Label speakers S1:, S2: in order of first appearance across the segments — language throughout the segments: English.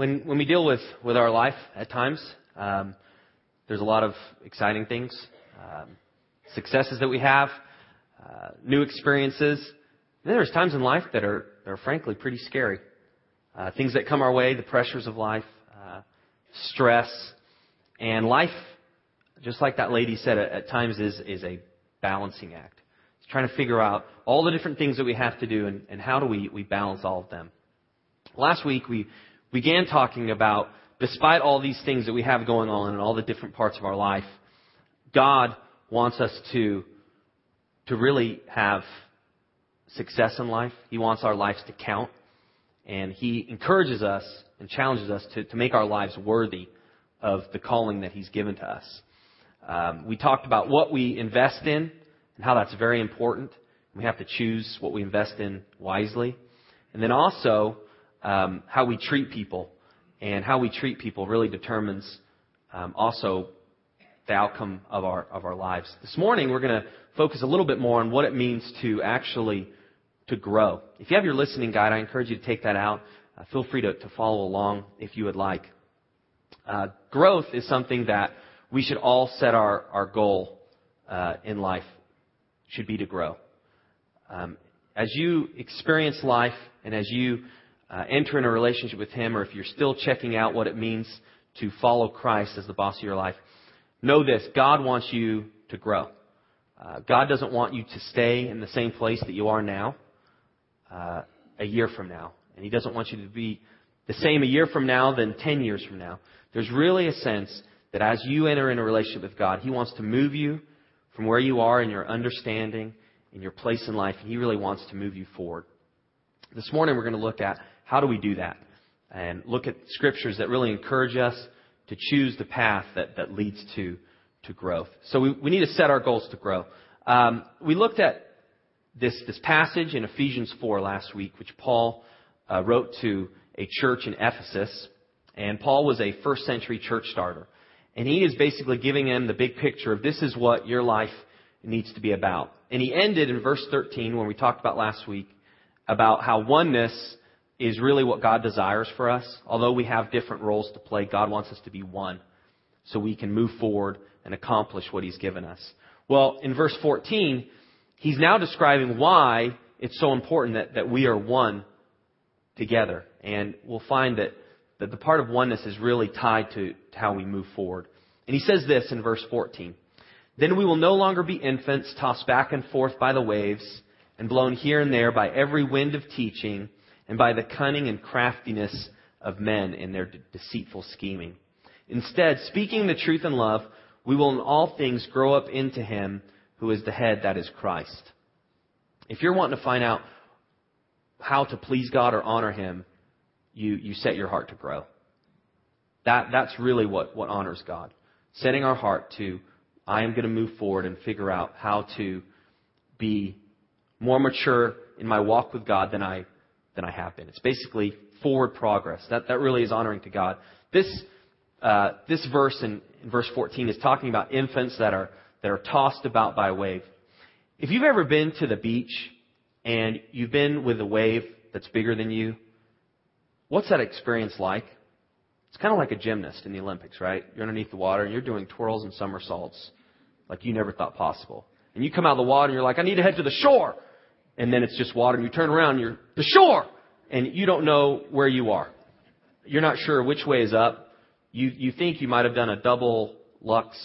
S1: when when we deal with with our life at times, um, there's a lot of exciting things, um, successes that we have, uh, new experiences. And then there's times in life that are are frankly pretty scary. Uh, things that come our way, the pressures of life, uh, stress, and life, just like that lady said, at, at times is is a balancing act. It's trying to figure out all the different things that we have to do and, and how do we we balance all of them. Last week we began talking about, despite all these things that we have going on in all the different parts of our life, God wants us to, to really have success in life. He wants our lives to count. And He encourages us and challenges us to, to make our lives worthy of the calling that He's given to us. Um, we talked about what we invest in and how that's very important. We have to choose what we invest in wisely. And then also, um, how we treat people. And how we treat people really determines um, also the outcome of our, of our lives. This morning, we're going to focus a little bit more on what it means to actually to grow. If you have your listening guide, I encourage you to take that out. Uh, feel free to, to follow along if you would like. Uh, growth is something that we should all set our, our goal uh, in life should be to grow. Um, as you experience life and as you uh, enter in a relationship with Him, or if you're still checking out what it means to follow Christ as the boss of your life, know this God wants you to grow. Uh, God doesn't want you to stay in the same place that you are now uh, a year from now. And He doesn't want you to be the same a year from now than 10 years from now. There's really a sense that as you enter in a relationship with God, He wants to move you from where you are in your understanding, in your place in life, and He really wants to move you forward. This morning we're going to look at how do we do that? And look at scriptures that really encourage us to choose the path that, that leads to, to growth. So we, we need to set our goals to grow. Um, we looked at this, this passage in Ephesians 4 last week, which Paul uh, wrote to a church in Ephesus. And Paul was a first century church starter. And he is basically giving them the big picture of this is what your life needs to be about. And he ended in verse 13 when we talked about last week about how oneness is really what God desires for us. Although we have different roles to play, God wants us to be one so we can move forward and accomplish what He's given us. Well, in verse 14, He's now describing why it's so important that, that we are one together. And we'll find that, that the part of oneness is really tied to, to how we move forward. And He says this in verse 14. Then we will no longer be infants tossed back and forth by the waves and blown here and there by every wind of teaching and by the cunning and craftiness of men in their de- deceitful scheming. Instead, speaking the truth in love, we will in all things grow up into Him who is the head, that is Christ. If you're wanting to find out how to please God or honor Him, you, you set your heart to grow. That, that's really what, what honors God. Setting our heart to, I am going to move forward and figure out how to be more mature in my walk with God than I than I have been. It's basically forward progress. That, that really is honoring to God. This, uh, this verse in, in verse 14 is talking about infants that are, that are tossed about by a wave. If you've ever been to the beach and you've been with a wave that's bigger than you, what's that experience like? It's kind of like a gymnast in the Olympics, right? You're underneath the water and you're doing twirls and somersaults like you never thought possible. And you come out of the water and you're like, I need to head to the shore and then it's just water, and you turn around, and you're the shore, and you don't know where you are. You're not sure which way is up. You you think you might have done a double lux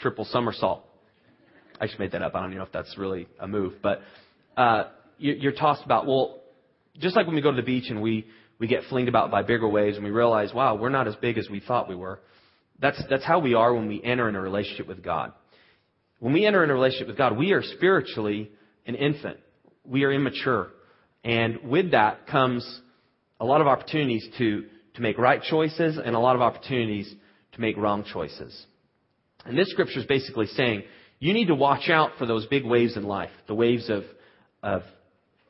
S1: triple somersault. I just made that up. I don't even know if that's really a move, but uh, you, you're tossed about. Well, just like when we go to the beach and we we get flinged about by bigger waves, and we realize, wow, we're not as big as we thought we were. That's that's how we are when we enter in a relationship with God. When we enter in a relationship with God, we are spiritually an infant we are immature. And with that comes a lot of opportunities to, to make right choices and a lot of opportunities to make wrong choices. And this scripture is basically saying you need to watch out for those big waves in life. The waves of, of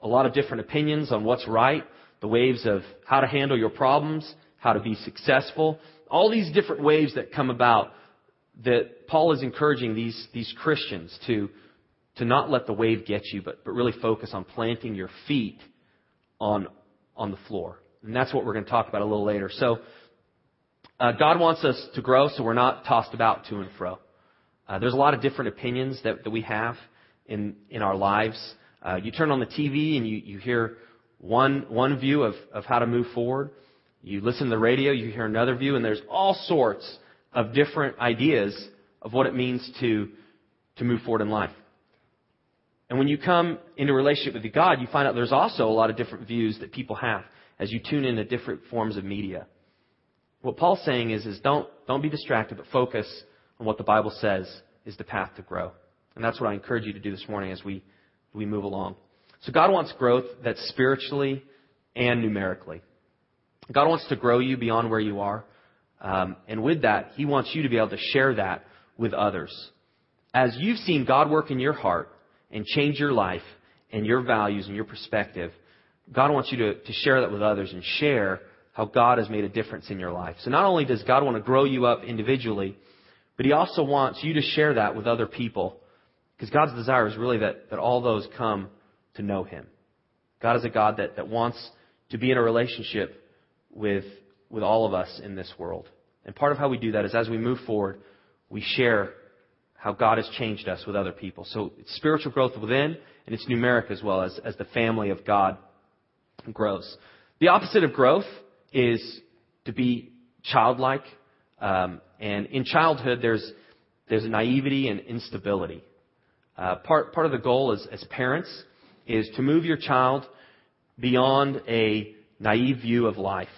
S1: a lot of different opinions on what's right, the waves of how to handle your problems, how to be successful, all these different waves that come about that Paul is encouraging these, these Christians to, to not let the wave get you, but, but really focus on planting your feet on, on the floor, And that's what we're going to talk about a little later. So, uh, God wants us to grow so we're not tossed about to and fro. Uh, there's a lot of different opinions that, that we have in, in our lives. Uh, you turn on the TV and you, you hear one, one view of, of how to move forward. You listen to the radio, you hear another view, and there's all sorts of different ideas of what it means to, to move forward in life. And when you come into a relationship with God, you find out there's also a lot of different views that people have as you tune into different forms of media. What Paul's saying is, is don't, don't be distracted, but focus on what the Bible says is the path to grow. And that's what I encourage you to do this morning as we, we move along. So God wants growth that's spiritually and numerically. God wants to grow you beyond where you are. Um, and with that, He wants you to be able to share that with others. As you've seen God work in your heart and change your life and your values and your perspective, God wants you to, to share that with others and share how God has made a difference in your life. So not only does God want to grow you up individually, but He also wants you to share that with other people. Because God's desire is really that, that all those come to know Him. God is a God that, that wants to be in a relationship with, with all of us in this world. And part of how we do that is as we move forward, we share how God has changed us with other people. So it's spiritual growth within, and it's numeric as well as, as the family of God grows. The opposite of growth is to be childlike. Um, and in childhood, there's, there's naivety and instability. Uh, part, part of the goal as, as parents is to move your child beyond a naive view of life,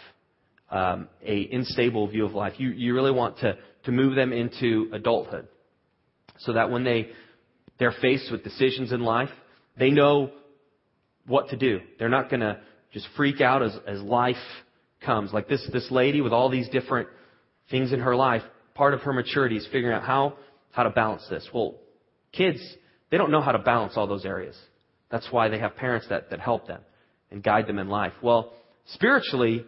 S1: um, a unstable view of life. You, you really want to, to move them into adulthood so that when they, they're faced with decisions in life, they know what to do. They're not going to just freak out as, as life comes. Like this, this lady with all these different things in her life, part of her maturity is figuring out how, how to balance this. Well, kids, they don't know how to balance all those areas. That's why they have parents that, that help them and guide them in life. Well, spiritually,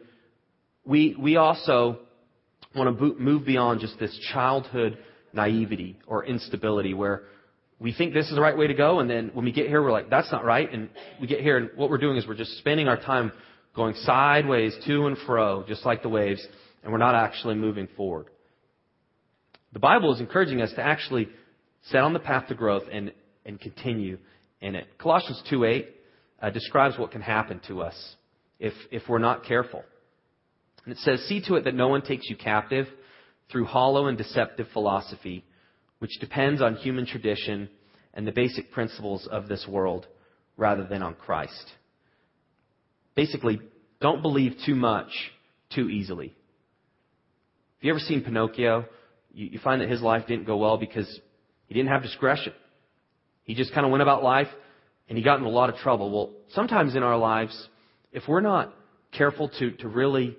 S1: we, we also want to move beyond just this childhood naivety or instability where we think this is the right way to go, and then when we get here, we're like, that's not right. And we get here, and what we're doing is we're just spending our time going sideways to and fro, just like the waves, and we're not actually moving forward. The Bible is encouraging us to actually set on the path to growth and, and continue in it. Colossians 2.8 uh, describes what can happen to us if, if we're not careful. And it says, See to it that no one takes you captive through hollow and deceptive philosophy, which depends on human tradition and the basic principles of this world rather than on Christ. Basically, don't believe too much too easily. Have you ever seen Pinocchio? You, you find that his life didn't go well because he didn't have discretion. He just kind of went about life and he got in a lot of trouble. Well, sometimes in our lives, if we're not careful to, to really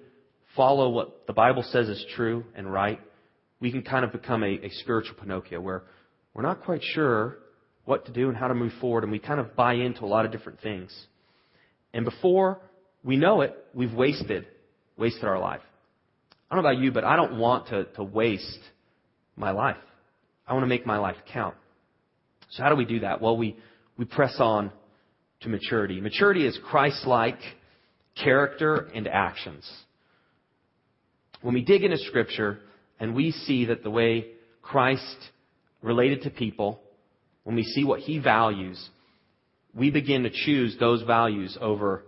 S1: follow what the Bible says is true and right, we can kind of become a, a spiritual Pinocchio where we're not quite sure what to do and how to move forward, and we kind of buy into a lot of different things. And before we know it, we've wasted, wasted our life. I don't know about you, but I don't want to, to waste my life. I want to make my life count. So how do we do that? Well, we, we press on to maturity. Maturity is Christ-like character and actions. When we dig into Scripture and we see that the way Christ related to people, when we see what He values, we begin to choose those values over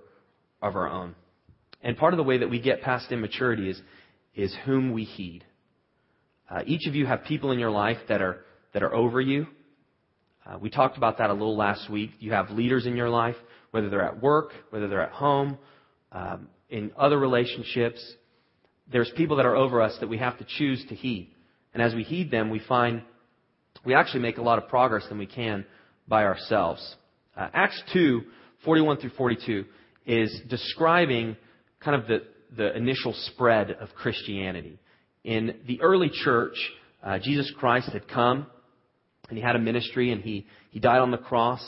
S1: of our own. And part of the way that we get past immaturity is, is whom we heed. Uh, each of you have people in your life that are, that are over you. Uh, we talked about that a little last week. You have leaders in your life, whether they're at work, whether they're at home, um, in other relationships. There's people that are over us that we have to choose to heed. And as we heed them, we find we actually make a lot of progress than we can by ourselves. Uh, Acts 2, 41 through 42 is describing kind of the, the initial spread of Christianity. In the early church, uh, Jesus Christ had come and he had a ministry and he, he died on the cross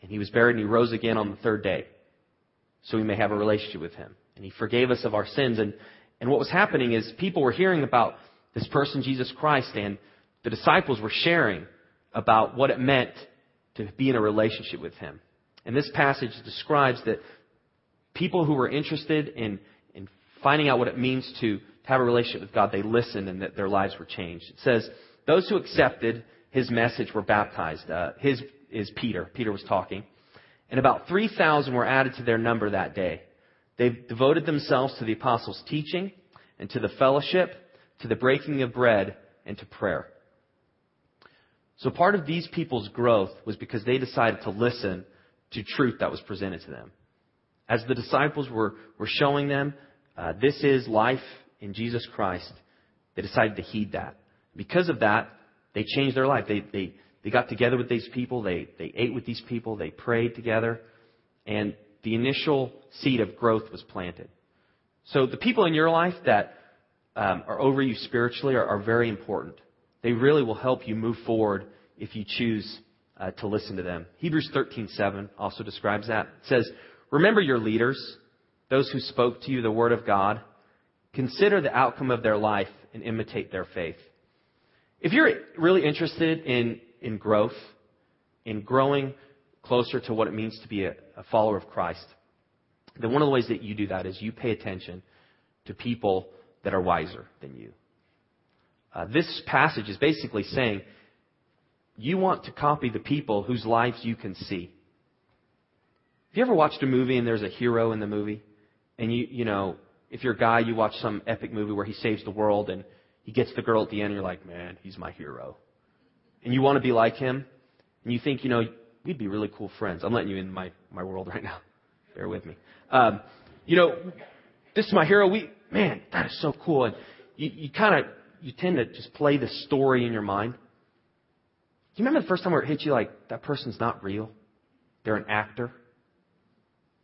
S1: and he was buried and he rose again on the third day so we may have a relationship with him. And he forgave us of our sins. And, and what was happening is people were hearing about this person, Jesus Christ, and the disciples were sharing about what it meant to be in a relationship with him. And this passage describes that people who were interested in, in finding out what it means to, to have a relationship with God, they listened and that their lives were changed. It says, those who accepted his message were baptized. Uh, his is Peter. Peter was talking. And about 3,000 were added to their number that day. They devoted themselves to the apostles' teaching and to the fellowship, to the breaking of bread, and to prayer. So part of these people's growth was because they decided to listen to truth that was presented to them. As the disciples were, were showing them, uh, this is life in Jesus Christ, they decided to heed that. Because of that, they changed their life. They, they, they got together with these people, they, they ate with these people, they prayed together, and the initial seed of growth was planted. So the people in your life that um, are over you spiritually are, are very important. They really will help you move forward if you choose uh, to listen to them. Hebrews 13:7 also describes that. It says, "Remember your leaders, those who spoke to you the word of God. Consider the outcome of their life and imitate their faith." If you're really interested in in growth, in growing closer to what it means to be a, a follower of Christ, then one of the ways that you do that is you pay attention to people that are wiser than you. Uh, this passage is basically saying you want to copy the people whose lives you can see. Have you ever watched a movie and there's a hero in the movie? And you, you know, if you're a guy, you watch some epic movie where he saves the world and he gets the girl at the end and you're like, man, he's my hero. And you want to be like him. And you think, you know, we'd be really cool friends. I'm letting you in my, my world right now. Bear with me. Um, you know, this is my hero. We, man, that is so cool. And you, you kind of, you tend to just play the story in your mind. Do you remember the first time where it hit you like, that person's not real? They're an actor?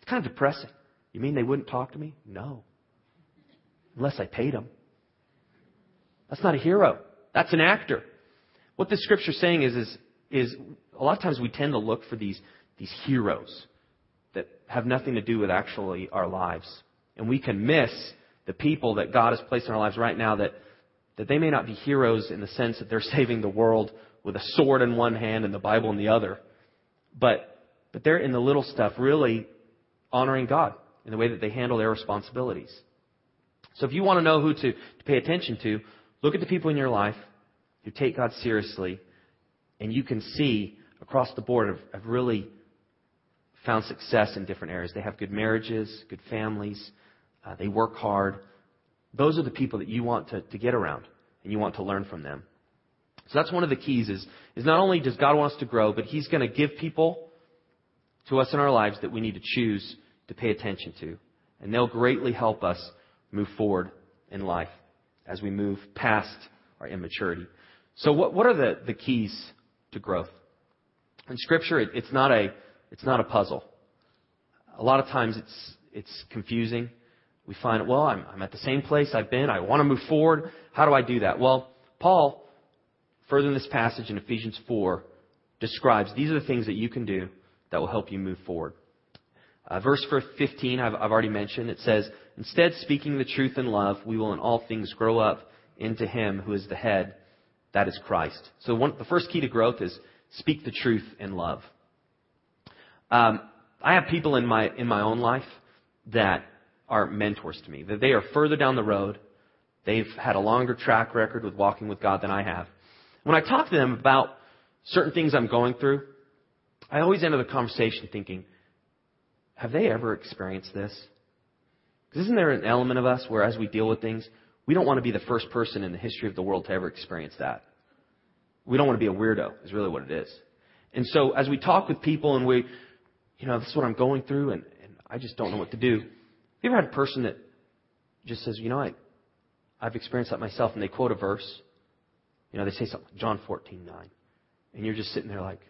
S1: It's kind of depressing. You mean they wouldn't talk to me? No. Unless I paid them. That's not a hero. That's an actor. What the scripture's saying is, is, is a lot of times we tend to look for these, these heroes that have nothing to do with actually our lives. And we can miss the people that God has placed in our lives right now that, that they may not be heroes in the sense that they're saving the world with a sword in one hand and the Bible in the other. But, but they're in the little stuff really honoring God in the way that they handle their responsibilities. So if you want to know who to, to pay attention to, look at the people in your life who take God seriously, and you can see across the board have, have really found success in different areas. They have good marriages, good families, uh, they work hard. Those are the people that you want to, to get around, and you want to learn from them. So that's one of the keys is, is not only does God want us to grow, but He's going to give people to us in our lives that we need to choose to pay attention to. And they'll greatly help us move forward in life as we move past our immaturity. So what, what are the, the keys to growth? In Scripture, it, it's, not a, it's not a puzzle. A lot of times it's, it's confusing. We find, well, I'm, I'm at the same place I've been. I want to move forward. How do I do that? Well, Paul, further in this passage in Ephesians 4, describes these are the things that you can do that will help you move forward. Uh, verse 15, I've, I've already mentioned. It says, Instead, speaking the truth in love, we will in all things grow up into Him who is the head, that is Christ. So one, the first key to growth is speak the truth in love. Um, I have people in my in my own life that are mentors to me. That they are further down the road. They've had a longer track record with walking with God than I have. When I talk to them about certain things I'm going through, I always enter the conversation thinking, have they ever experienced this? Because isn't there an element of us where as we deal with things, we don't want to be the first person in the history of the world to ever experience that. We don't want to be a weirdo, is really what it is. And so as we talk with people and we, you know, this is what I'm going through and, and I just don't know what to do. Have you ever had a person that just says, you know, I, I've experienced that myself and they quote a verse. You know, they say something, John 14, 9. And you're just sitting there like,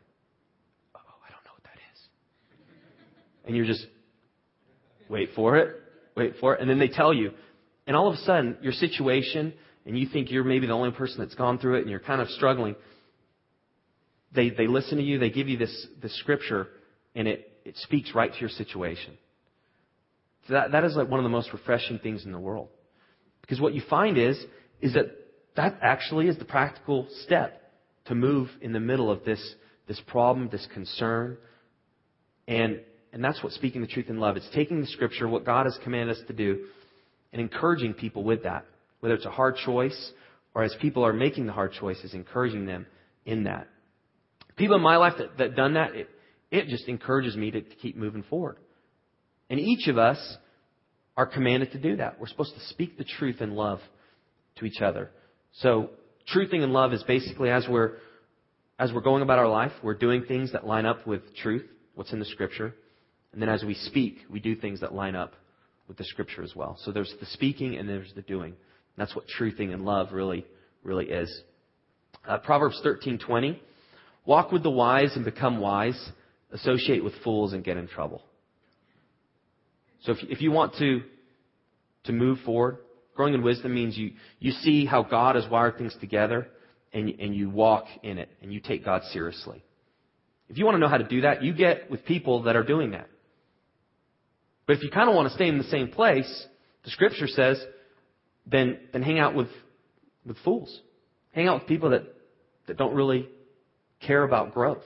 S1: oh, I don't know what that is. And you're just, wait for it, wait for it. And then they tell you, and all of a sudden, your situation, and you think you're maybe the only person that's gone through it, and you're kind of struggling. They, they listen to you, they give you this, this scripture, and it, it speaks right to your situation. So that, that is like one of the most refreshing things in the world. Because what you find is, is that that actually is the practical step to move in the middle of this, this problem, this concern. And, and that's what speaking the truth in love. It's taking the scripture, what God has commanded us to do, and encouraging people with that, whether it's a hard choice or as people are making the hard choices, encouraging them in that. People in my life that, that done that, it, it just encourages me to, to keep moving forward. And each of us are commanded to do that. We're supposed to speak the truth in love to each other. So, truthing in love is basically as we're as we're going about our life, we're doing things that line up with truth, what's in the scripture. And then as we speak, we do things that line up with the scripture as well. So there's the speaking and there's the doing. That's what truthing and love really, really is. Uh, Proverbs 13:20, walk with the wise and become wise. Associate with fools and get in trouble. So if, if you want to to move forward, growing in wisdom means you you see how God has wired things together and, and you walk in it and you take God seriously. If you want to know how to do that, you get with people that are doing that. But if you kind of want to stay in the same place, the scripture says, then, then hang out with, with fools. Hang out with people that, that don't really care about growth.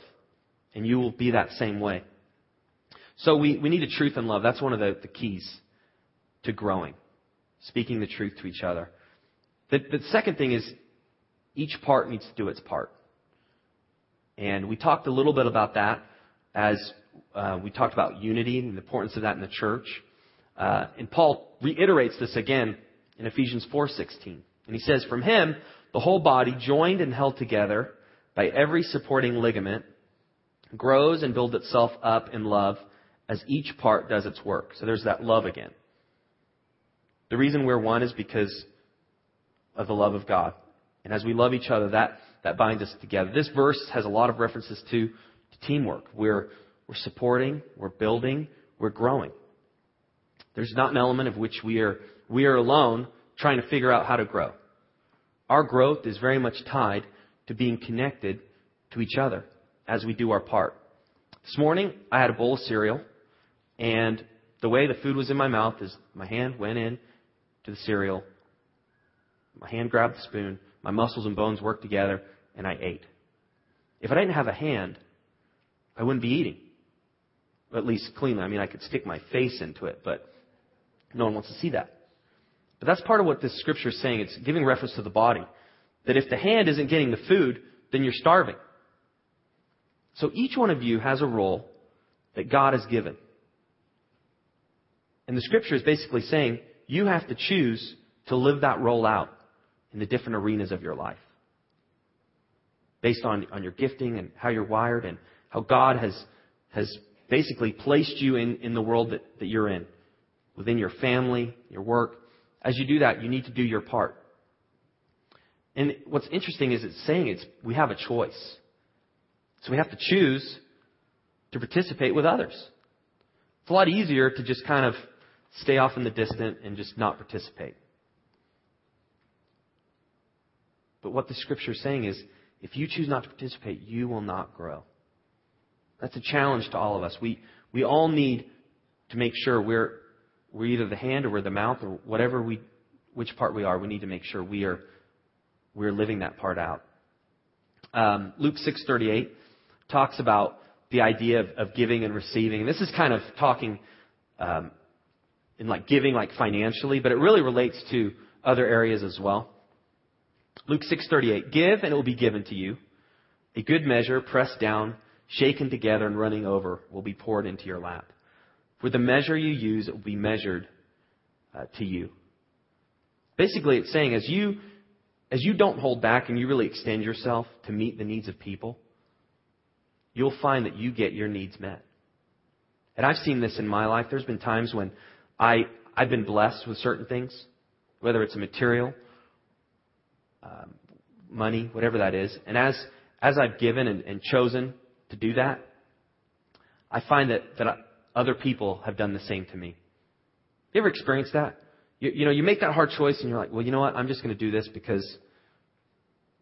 S1: And you will be that same way. So we, we need a truth and love. That's one of the, the keys to growing. Speaking the truth to each other. The, the second thing is each part needs to do its part. And we talked a little bit about that as uh, we talked about unity and the importance of that in the church. Uh, and Paul reiterates this again in Ephesians 4:16. And he says, "From him the whole body, joined and held together by every supporting ligament, grows and builds itself up in love as each part does its work." So there's that love again. The reason we're one is because of the love of God. And as we love each other, that, that binds us together. This verse has a lot of references to, to teamwork. We're, we're supporting, we're building, we're growing. There's not an element of which we are, we are alone trying to figure out how to grow. Our growth is very much tied to being connected to each other as we do our part. This morning, I had a bowl of cereal, and the way the food was in my mouth is my hand went in to the cereal, my hand grabbed the spoon, my muscles and bones worked together, and I ate. If I didn't have a hand, I wouldn't be eating. At least cleanly. I mean, I could stick my face into it, but no one wants to see that. But that's part of what this scripture is saying. It's giving reference to the body. That if the hand isn't getting the food, then you're starving. So each one of you has a role that God has given. And the scripture is basically saying you have to choose to live that role out in the different arenas of your life. Based on, on your gifting and how you're wired and how God has, has basically placed you in, in the world that, that you're in, within your family, your work. As you do that, you need to do your part. And what's interesting is it's saying it's, we have a choice. So we have to choose to participate with others. It's a lot easier to just kind of stay off in the distant and just not participate. But what the scripture is saying is if you choose not to participate, you will not grow. That's a challenge to all of us. We, we all need to make sure we're, we're either the hand or we're the mouth or whatever we, which part we are, we need to make sure we are, we're living that part out. Um, Luke 6.38 talks about the idea of, of, giving and receiving. And this is kind of talking um, in like giving like financially, but it really relates to other areas as well. Luke 6:38 Give and it will be given to you. A good measure pressed down, shaken together and running over will be poured into your lap. For the measure you use it will be measured uh, to you. Basically it's saying as you as you don't hold back and you really extend yourself to meet the needs of people, you'll find that you get your needs met. And I've seen this in my life. There's been times when I I've been blessed with certain things, whether it's a material um, money, whatever that is. And as, as I've given and, and chosen to do that, I find that, that I, other people have done the same to me. You ever experienced that? You, you know, you make that hard choice and you're like, well, you know what? I'm just going to do this because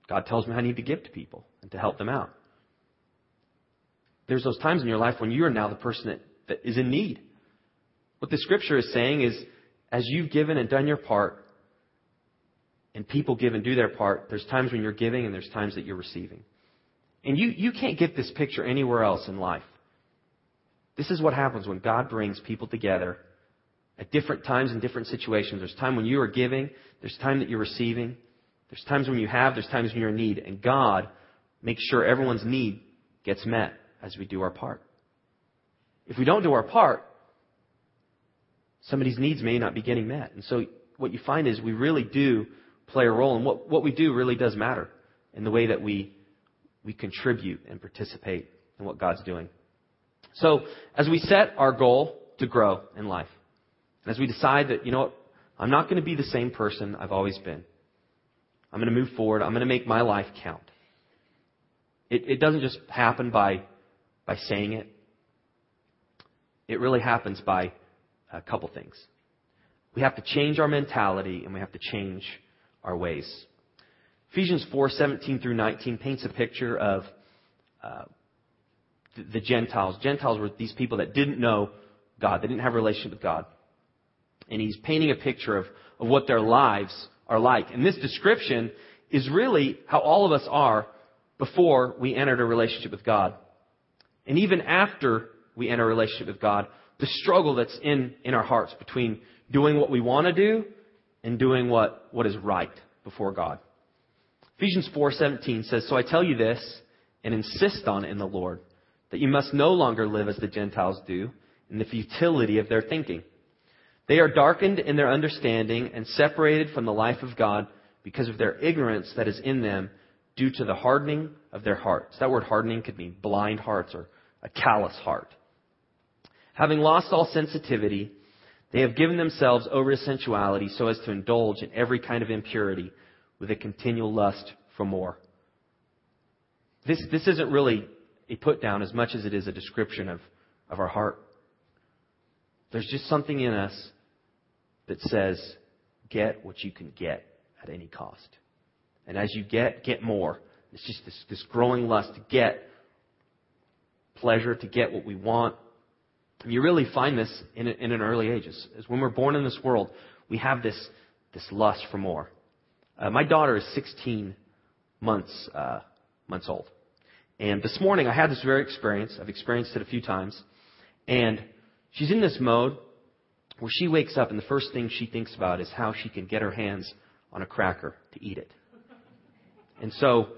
S1: God tells me I need to give to people and to help them out. There's those times in your life when you are now the person that, that is in need. What the scripture is saying is, as you've given and done your part, and people give and do their part, there's times when you're giving and there's times that you're receiving. And you, you can't get this picture anywhere else in life. This is what happens when God brings people together at different times in different situations. There's time when you are giving, there's time that you're receiving, there's times when you have, there's times when you're in need. And God makes sure everyone's need gets met as we do our part. If we don't do our part, somebody's needs may not be getting met. And so what you find is we really do play a role, and what, what we do really does matter in the way that we, we contribute and participate in what God's doing. So as we set our goal to grow in life, and as we decide that, you know what, I'm not going to be the same person I've always been. I'm going to move forward. I'm going to make my life count. It, it doesn't just happen by, by saying it. It really happens by a couple things. We have to change our mentality and we have to change our ways. Ephesians 4 17 through 19 paints a picture of uh, the Gentiles. Gentiles were these people that didn't know God, they didn't have a relationship with God. And he's painting a picture of, of what their lives are like. And this description is really how all of us are before we entered a relationship with God. And even after we enter a relationship with God, the struggle that's in, in our hearts between doing what we want to do and doing what, what is right before God. Ephesians 4:17 says, "So I tell you this and insist on it in the Lord, that you must no longer live as the Gentiles do, in the futility of their thinking. They are darkened in their understanding and separated from the life of God because of their ignorance that is in them due to the hardening of their hearts." That word hardening could mean blind hearts or a callous heart. Having lost all sensitivity, they have given themselves over to sensuality so as to indulge in every kind of impurity with a continual lust for more. This, this isn't really a put down as much as it is a description of, of our heart. There's just something in us that says, get what you can get at any cost. And as you get, get more. It's just this, this growing lust to get pleasure, to get what we want. And you really find this in, in an early age. As when we're born in this world, we have this, this lust for more. Uh, my daughter is 16 months uh, months old, and this morning I had this very experience. I've experienced it a few times, and she's in this mode where she wakes up and the first thing she thinks about is how she can get her hands on a cracker to eat it. And so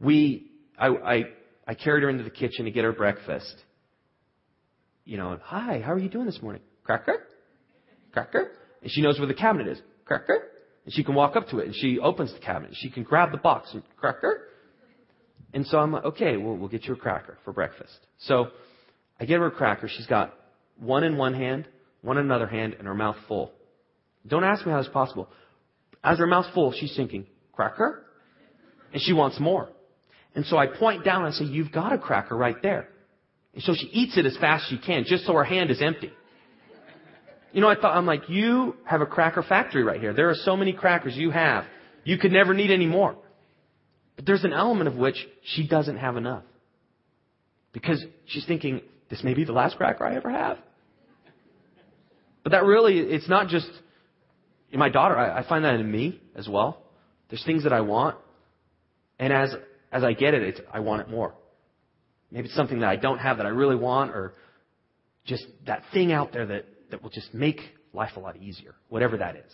S1: we, I, I, I carried her into the kitchen to get her breakfast. You know, hi, how are you doing this morning? Cracker? Cracker? And she knows where the cabinet is. Cracker? And she can walk up to it and she opens the cabinet. She can grab the box and cracker. And so I'm like, okay, well, we'll get you a cracker for breakfast. So I get her a cracker. She's got one in one hand, one in another hand, and her mouth full. Don't ask me how it's possible. As her mouth's full, she's thinking, cracker? And she wants more. And so I point down and I say, you've got a cracker right there. And so she eats it as fast as she can, just so her hand is empty. You know, I thought, I'm like, you have a cracker factory right here. There are so many crackers you have. You could never need any more. But there's an element of which she doesn't have enough. Because she's thinking, this may be the last cracker I ever have. But that really, it's not just in my daughter. I, I find that in me as well. There's things that I want. And as, as I get it, it's, I want it more. Maybe it's something that I don't have that I really want or just that thing out there that that will just make life a lot easier, whatever that is.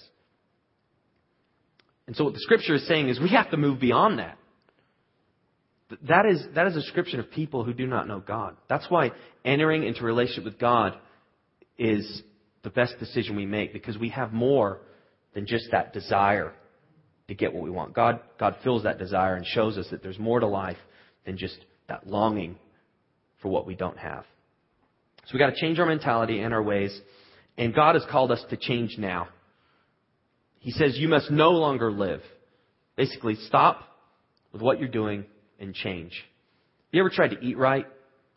S1: And so what the scripture is saying is we have to move beyond that. That is, that is a description of people who do not know God. That's why entering into relationship with God is the best decision we make because we have more than just that desire to get what we want. God, God fills that desire and shows us that there's more to life than just that longing for what we don't have. So we've got to change our mentality and our ways. And God has called us to change now. He says you must no longer live. Basically, stop with what you're doing and change. You ever tried to eat right?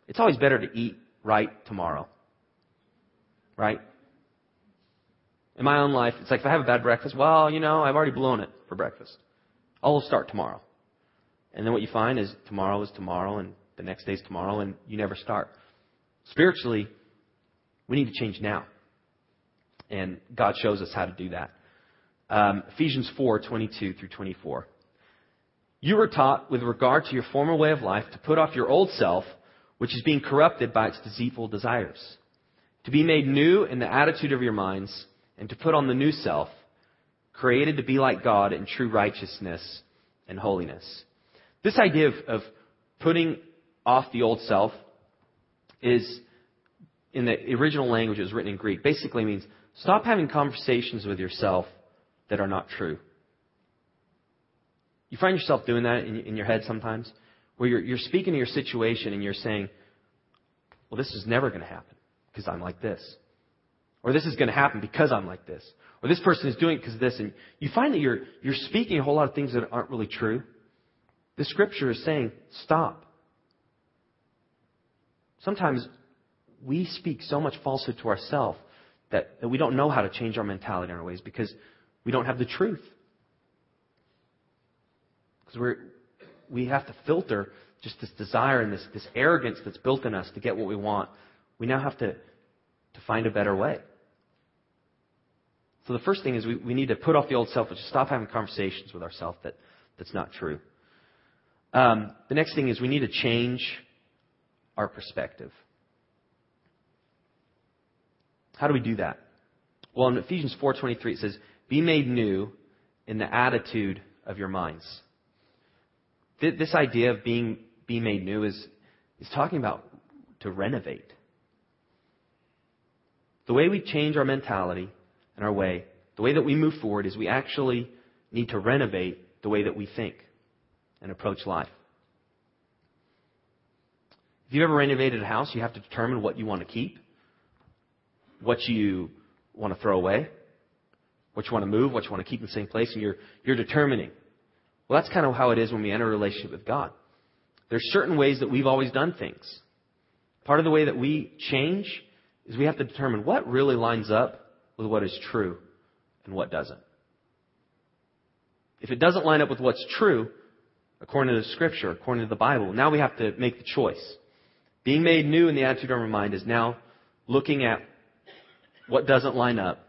S1: It's always better to eat right tomorrow. Right? In my own life, it's like if I have a bad breakfast, well, you know, I've already blown it for breakfast. I'll start tomorrow. And then what you find is tomorrow is tomorrow and the next day is tomorrow and you never start. Spiritually, we need to change now. And God shows us how to do that. Um, Ephesians 4 22 through 24. You were taught with regard to your former way of life to put off your old self, which is being corrupted by its deceitful desires To be made new in the attitude of your minds, and to put on the new self, created to be like God in true righteousness and holiness. This idea of, of putting off the old self is, in the original language, it was written in Greek, basically means stop having conversations with yourself that are not true. You find yourself doing that in, in your head sometimes, where you're, you're speaking to your situation and you're saying, well, this is never going to happen because I'm like this. Or this is going to happen because I'm like this. Or this person is doing it because of this. And you find that you're, you're speaking a whole lot of things that aren't really true. The scripture is saying, stop. Sometimes we speak so much falsehood to ourselves that, that we don't know how to change our mentality in our ways because we don't have the truth. Because we have to filter just this desire and this, this arrogance that's built in us to get what we want. We now have to, to find a better way. So the first thing is we, we need to put off the old self and just stop having conversations with ourselves that, that's not true. Um, the next thing is we need to change our perspective. How do we do that? Well, in Ephesians 4:23 it says, "Be made new in the attitude of your minds." This idea of being be made new is is talking about to renovate. The way we change our mentality and our way, the way that we move forward is we actually need to renovate the way that we think and approach life. If you've ever renovated a house, you have to determine what you want to keep, what you want to throw away, what you want to move, what you want to keep in the same place, and you're, you're determining. Well, that's kind of how it is when we enter a relationship with God. There's certain ways that we've always done things. Part of the way that we change is we have to determine what really lines up with what is true and what doesn't. If it doesn't line up with what's true, according to the scripture, according to the Bible, now we have to make the choice. Being made new in the attitude of our mind is now looking at what doesn't line up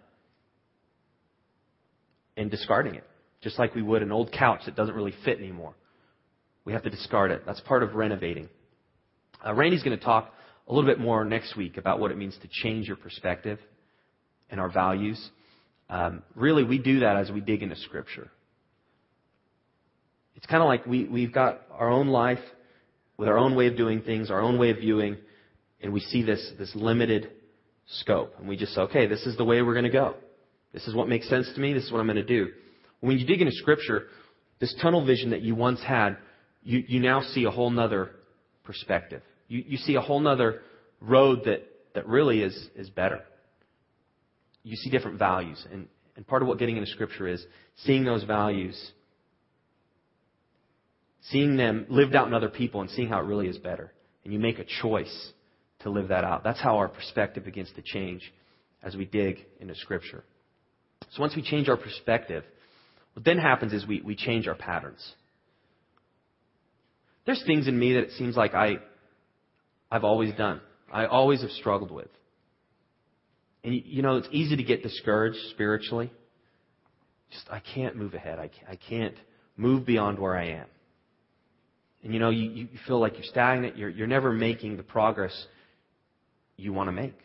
S1: and discarding it. Just like we would an old couch that doesn't really fit anymore. We have to discard it. That's part of renovating. Uh, Randy's going to talk a little bit more next week about what it means to change your perspective and our values. Um, really, we do that as we dig into Scripture. It's kind of like we, we've got our own life with our own way of doing things, our own way of viewing, and we see this, this limited scope. And we just say, okay, this is the way we're going to go. This is what makes sense to me. This is what I'm going to do. When you dig into Scripture, this tunnel vision that you once had, you, you now see a whole nother perspective. You, you see a whole nother road that, that really is, is better you see different values. And, and part of what getting into Scripture is seeing those values, seeing them lived out in other people, and seeing how it really is better. And you make a choice to live that out. That's how our perspective begins to change as we dig into Scripture. So once we change our perspective, what then happens is we, we change our patterns. There's things in me that it seems like I, I've always done. I always have struggled with. And you know, it's easy to get discouraged spiritually. Just, I can't move ahead. I can't, I can't move beyond where I am. And you know, you, you feel like you're stagnant. You're, you're never making the progress you want to make.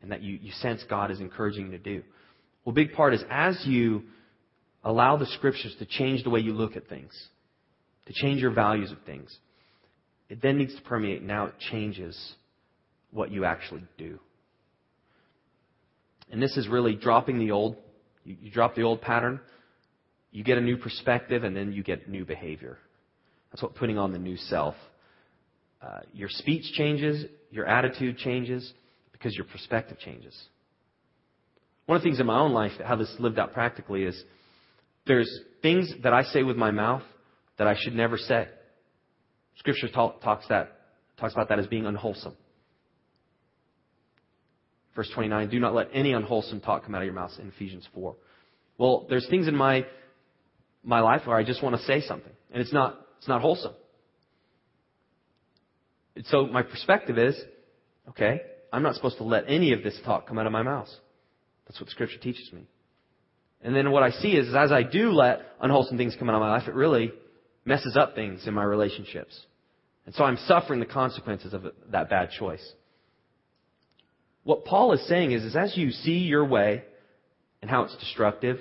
S1: And that you, you sense God is encouraging you to do. Well, big part is as you allow the scriptures to change the way you look at things, to change your values of things, it then needs to permeate. Now it changes what you actually do. And this is really dropping the old. You, you drop the old pattern, you get a new perspective, and then you get new behavior. That's what putting on the new self. Uh, your speech changes, your attitude changes, because your perspective changes. One of the things in my own life, how this lived out practically, is there's things that I say with my mouth that I should never say. Scripture talk, talks that talks about that as being unwholesome. Verse 29, do not let any unwholesome talk come out of your mouth in Ephesians 4. Well, there's things in my, my life where I just want to say something, and it's not, it's not wholesome. And so my perspective is, okay, I'm not supposed to let any of this talk come out of my mouth. That's what Scripture teaches me. And then what I see is, is as I do let unwholesome things come out of my life, it really messes up things in my relationships. And so I'm suffering the consequences of that bad choice. what Paul is saying is, is as you see your way and how it's destructive,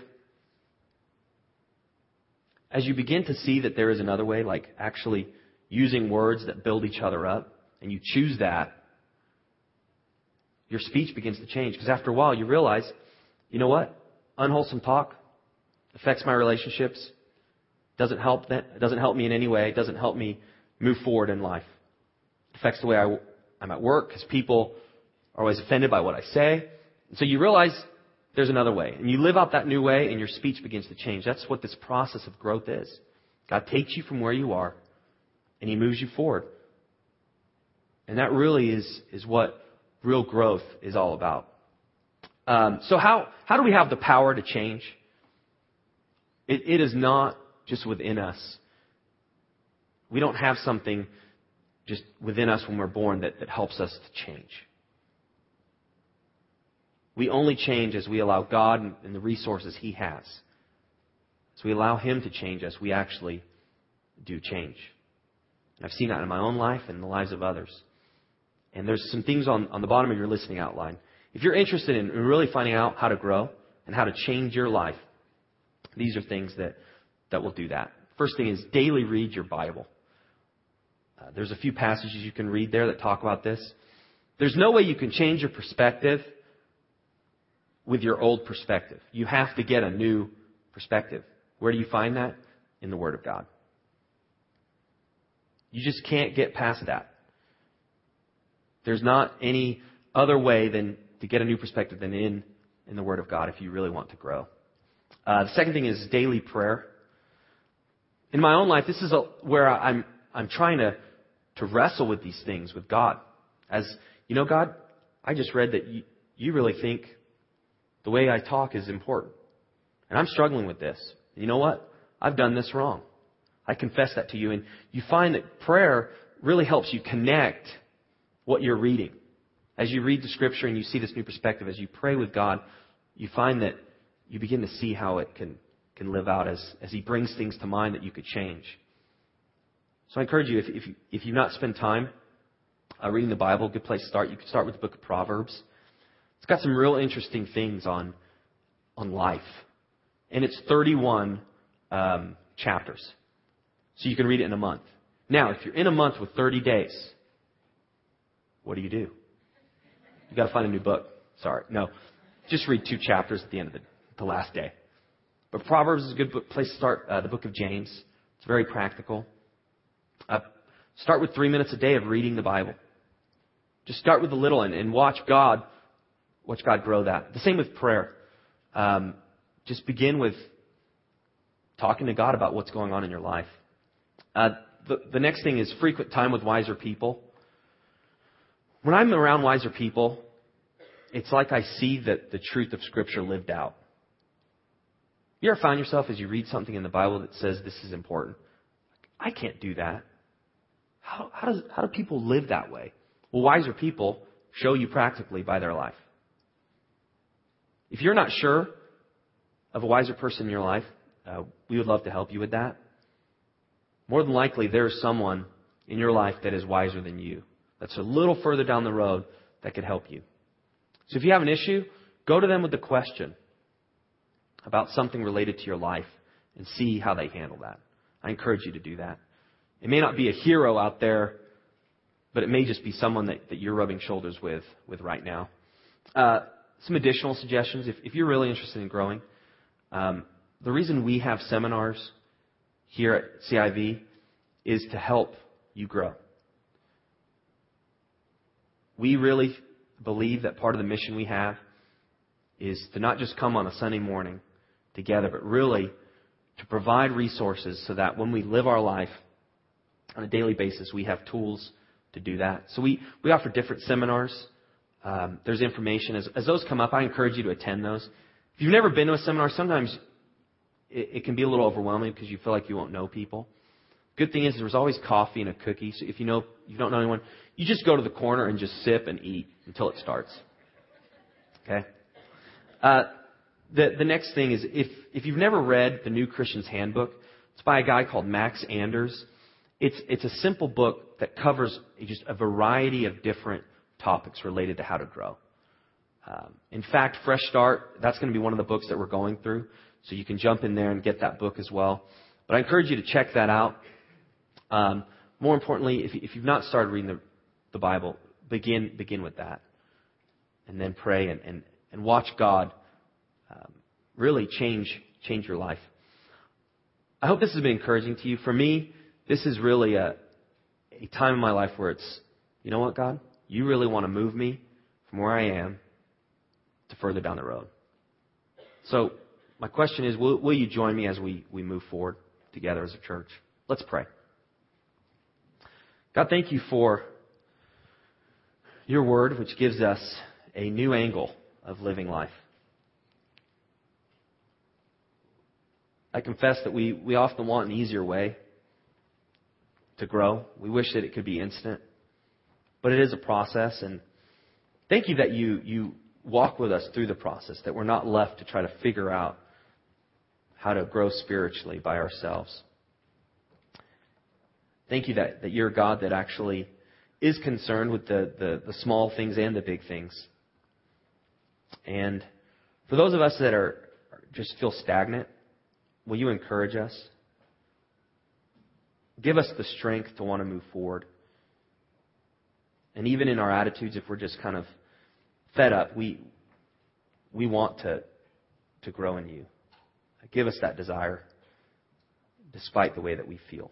S1: as you begin to see that there is another way, like actually using words that build each other up, and you choose that, your speech begins to change. Because after a while, you realize, you know what? Unwholesome talk affects my relationships, doesn't help that, doesn't help me in any way, doesn't help me move forward in life. Affects the way I, I'm at work because people are always offended by what I say. And so you realize there's another way. And you live out that new way and your speech begins to change. That's what this process of growth is. God takes you from where you are and He moves you forward. And that really is, is what real growth is all about. Um, so how, how do we have the power to change? It, it is not just within us. We don't have something just within us when we're born that, that helps us to change. We only change as we allow God and the resources He has. As we allow Him to change us, we actually do change. I've seen that in my own life and the lives of others. And there's some things on, on the bottom of your listening outline. If you're interested in really finding out how to grow and how to change your life, these are things that, that will do that. First thing is daily read your Bible. Uh, there's a few passages you can read there that talk about this. There's no way you can change your perspective with your old perspective. You have to get a new perspective. Where do you find that? In the Word of God. You just can't get past that. There's not any other way than to get a new perspective than in, in the Word of God if you really want to grow. Uh, the second thing is daily prayer. In my own life, this is a, where I'm, I'm trying to, to wrestle with these things with God. As, you know, God, I just read that you, you really think the way I talk is important. And I'm struggling with this. You know what? I've done this wrong. I confess that to you. And you find that prayer really helps you connect what you're reading. As you read the scripture and you see this new perspective, as you pray with God, you find that you begin to see how it can, can live out as, as He brings things to mind that you could change. So I encourage you, if, if, you, if you've not spent time uh, reading the Bible, a good place to start, you could start with the book of Proverbs. It's got some real interesting things on, on life. And it's 31 um, chapters. So you can read it in a month. Now, if you're in a month with 30 days, what do you do? You got to find a new book. Sorry. No. Just read two chapters at the end of the, the last day. But Proverbs is a good book, place to start. Uh, the book of James. It's very practical. Uh, start with three minutes a day of reading the Bible. Just start with a little and, and watch God Watch God grow that. The same with prayer. Um, just begin with talking to God about what's going on in your life. Uh, the, the next thing is frequent time with wiser people. When I'm around wiser people, it's like I see that the truth of Scripture lived out. You ever found yourself as you read something in the Bible that says this is important? I can't do that. How, how, does, how do people live that way? Well, wiser people show you practically by their life. If you're not sure of a wiser person in your life, uh, we would love to help you with that. More than likely, there's someone in your life that is wiser than you, that's a little further down the road that could help you. So if you have an issue, go to them with the question about something related to your life and see how they handle that. I encourage you to do that. It may not be a hero out there, but it may just be someone that, that you're rubbing shoulders with, with right now. Uh, some additional suggestions. If, if you're really interested in growing, um, the reason we have seminars here at CIV is to help you grow. We really believe that part of the mission we have is to not just come on a Sunday morning together, but really to provide resources so that when we live our life on a daily basis, we have tools to do that. So we, we offer different seminars. Um, there's information. As, as, those come up, I encourage you to attend those. If you've never been to a seminar, sometimes it, it, can be a little overwhelming because you feel like you won't know people. Good thing is there's always coffee and a cookie. So if you know you don't know anyone, you just go to the corner and just sip and eat until it starts. Okay. Uh, the the next thing is if if you've never read the New Christian's Handbook, it's by a guy called Max Anders. It's it's a simple book that covers just a variety of different topics related to how to grow. Um, in fact, Fresh Start, that's going to be one of the books that we're going through. So you can jump in there and get that book as well. But I encourage you to check that out. Um, more importantly, if, if, you've not started reading the, the, Bible, begin, begin with that. And then pray and, and, and watch God um, really change, change your life. I hope this has been encouraging to you. For me, this is really a, a time in my life where it's, you know what, God? You really want to move me from where I am to further down the road. So, my question is will, will you join me as we, we move forward together as a church? Let's pray. God, thank you for your word, which gives us a new angle of living life. I confess that we, we often want an easier way to grow. We wish that it could be instant. But it is a process, and thank you that you, you walk with us through the process, that we're not left to try to figure out how to grow spiritually by ourselves. Thank you that, that you're a God that actually is concerned with the, the, the small things and the big things. And for those of us that are just feel stagnant, will you encourage us? Give us the strength to want to move forward. And even in our attitudes, if we're just kind of fed up, we, we want to, to grow in you. Give us that desire despite the way that we feel.